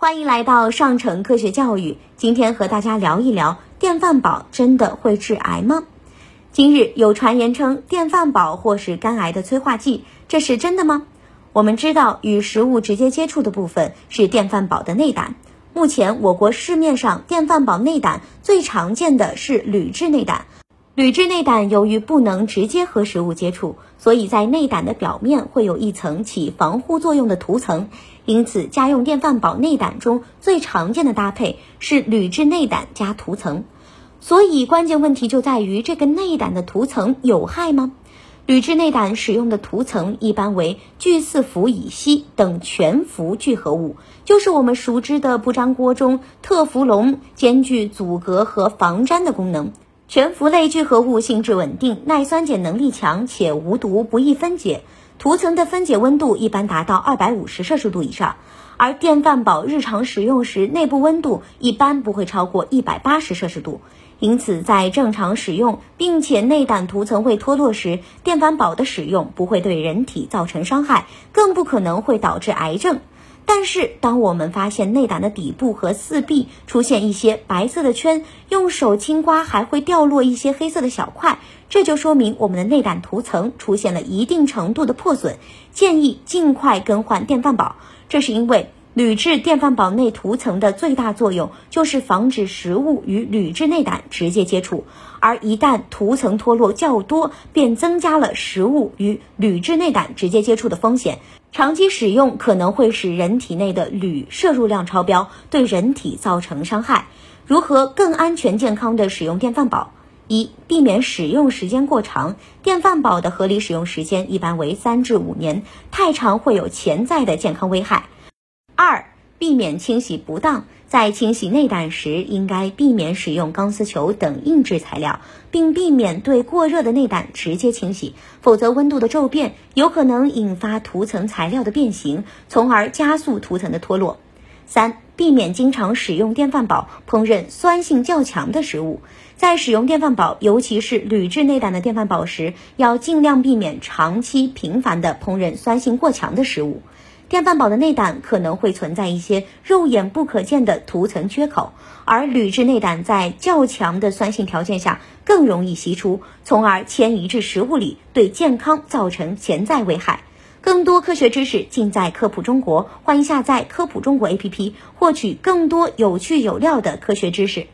欢迎来到上城科学教育。今天和大家聊一聊，电饭煲真的会致癌吗？今日有传言称电饭煲或是肝癌的催化剂，这是真的吗？我们知道，与食物直接接触的部分是电饭煲的内胆。目前我国市面上电饭煲内胆最常见的是铝制内胆。铝制内胆由于不能直接和食物接触，所以在内胆的表面会有一层起防护作用的涂层，因此家用电饭煲内胆中最常见的搭配是铝制内胆加涂层。所以关键问题就在于这个内胆的涂层有害吗？铝制内胆使用的涂层一般为聚四氟乙烯等全氟聚合物，就是我们熟知的不粘锅中特氟龙，兼具阻隔和防粘的功能。全氟类聚合物性质稳定，耐酸碱能力强，且无毒，不易分解。涂层的分解温度一般达到二百五十摄氏度以上，而电饭煲日常使用时，内部温度一般不会超过一百八十摄氏度。因此，在正常使用并且内胆涂层会脱落时，电饭煲的使用不会对人体造成伤害，更不可能会导致癌症。但是，当我们发现内胆的底部和四壁出现一些白色的圈，用手轻刮还会掉落一些黑色的小块，这就说明我们的内胆涂层出现了一定程度的破损，建议尽快更换电饭煲。这是因为铝制电饭煲内涂层的最大作用就是防止食物与铝制内胆直接接触，而一旦涂层脱落较多，便增加了食物与铝制内胆直接接触的风险。长期使用可能会使人体内的铝摄入量超标，对人体造成伤害。如何更安全健康的使用电饭煲？一、避免使用时间过长。电饭煲的合理使用时间一般为三至五年，太长会有潜在的健康危害。二、避免清洗不当。在清洗内胆时，应该避免使用钢丝球等硬质材料，并避免对过热的内胆直接清洗，否则温度的骤变有可能引发涂层材料的变形，从而加速涂层的脱落。三、避免经常使用电饭煲烹饪酸性较强的食物。在使用电饭煲，尤其是铝制内胆的电饭煲时，要尽量避免长期频繁的烹饪酸性过强的食物。电饭煲的内胆可能会存在一些肉眼不可见的涂层缺口，而铝制内胆在较强的酸性条件下更容易析出，从而迁移至食物里，对健康造成潜在危害。更多科学知识尽在科普中国，欢迎下载科普中国 APP，获取更多有趣有料的科学知识。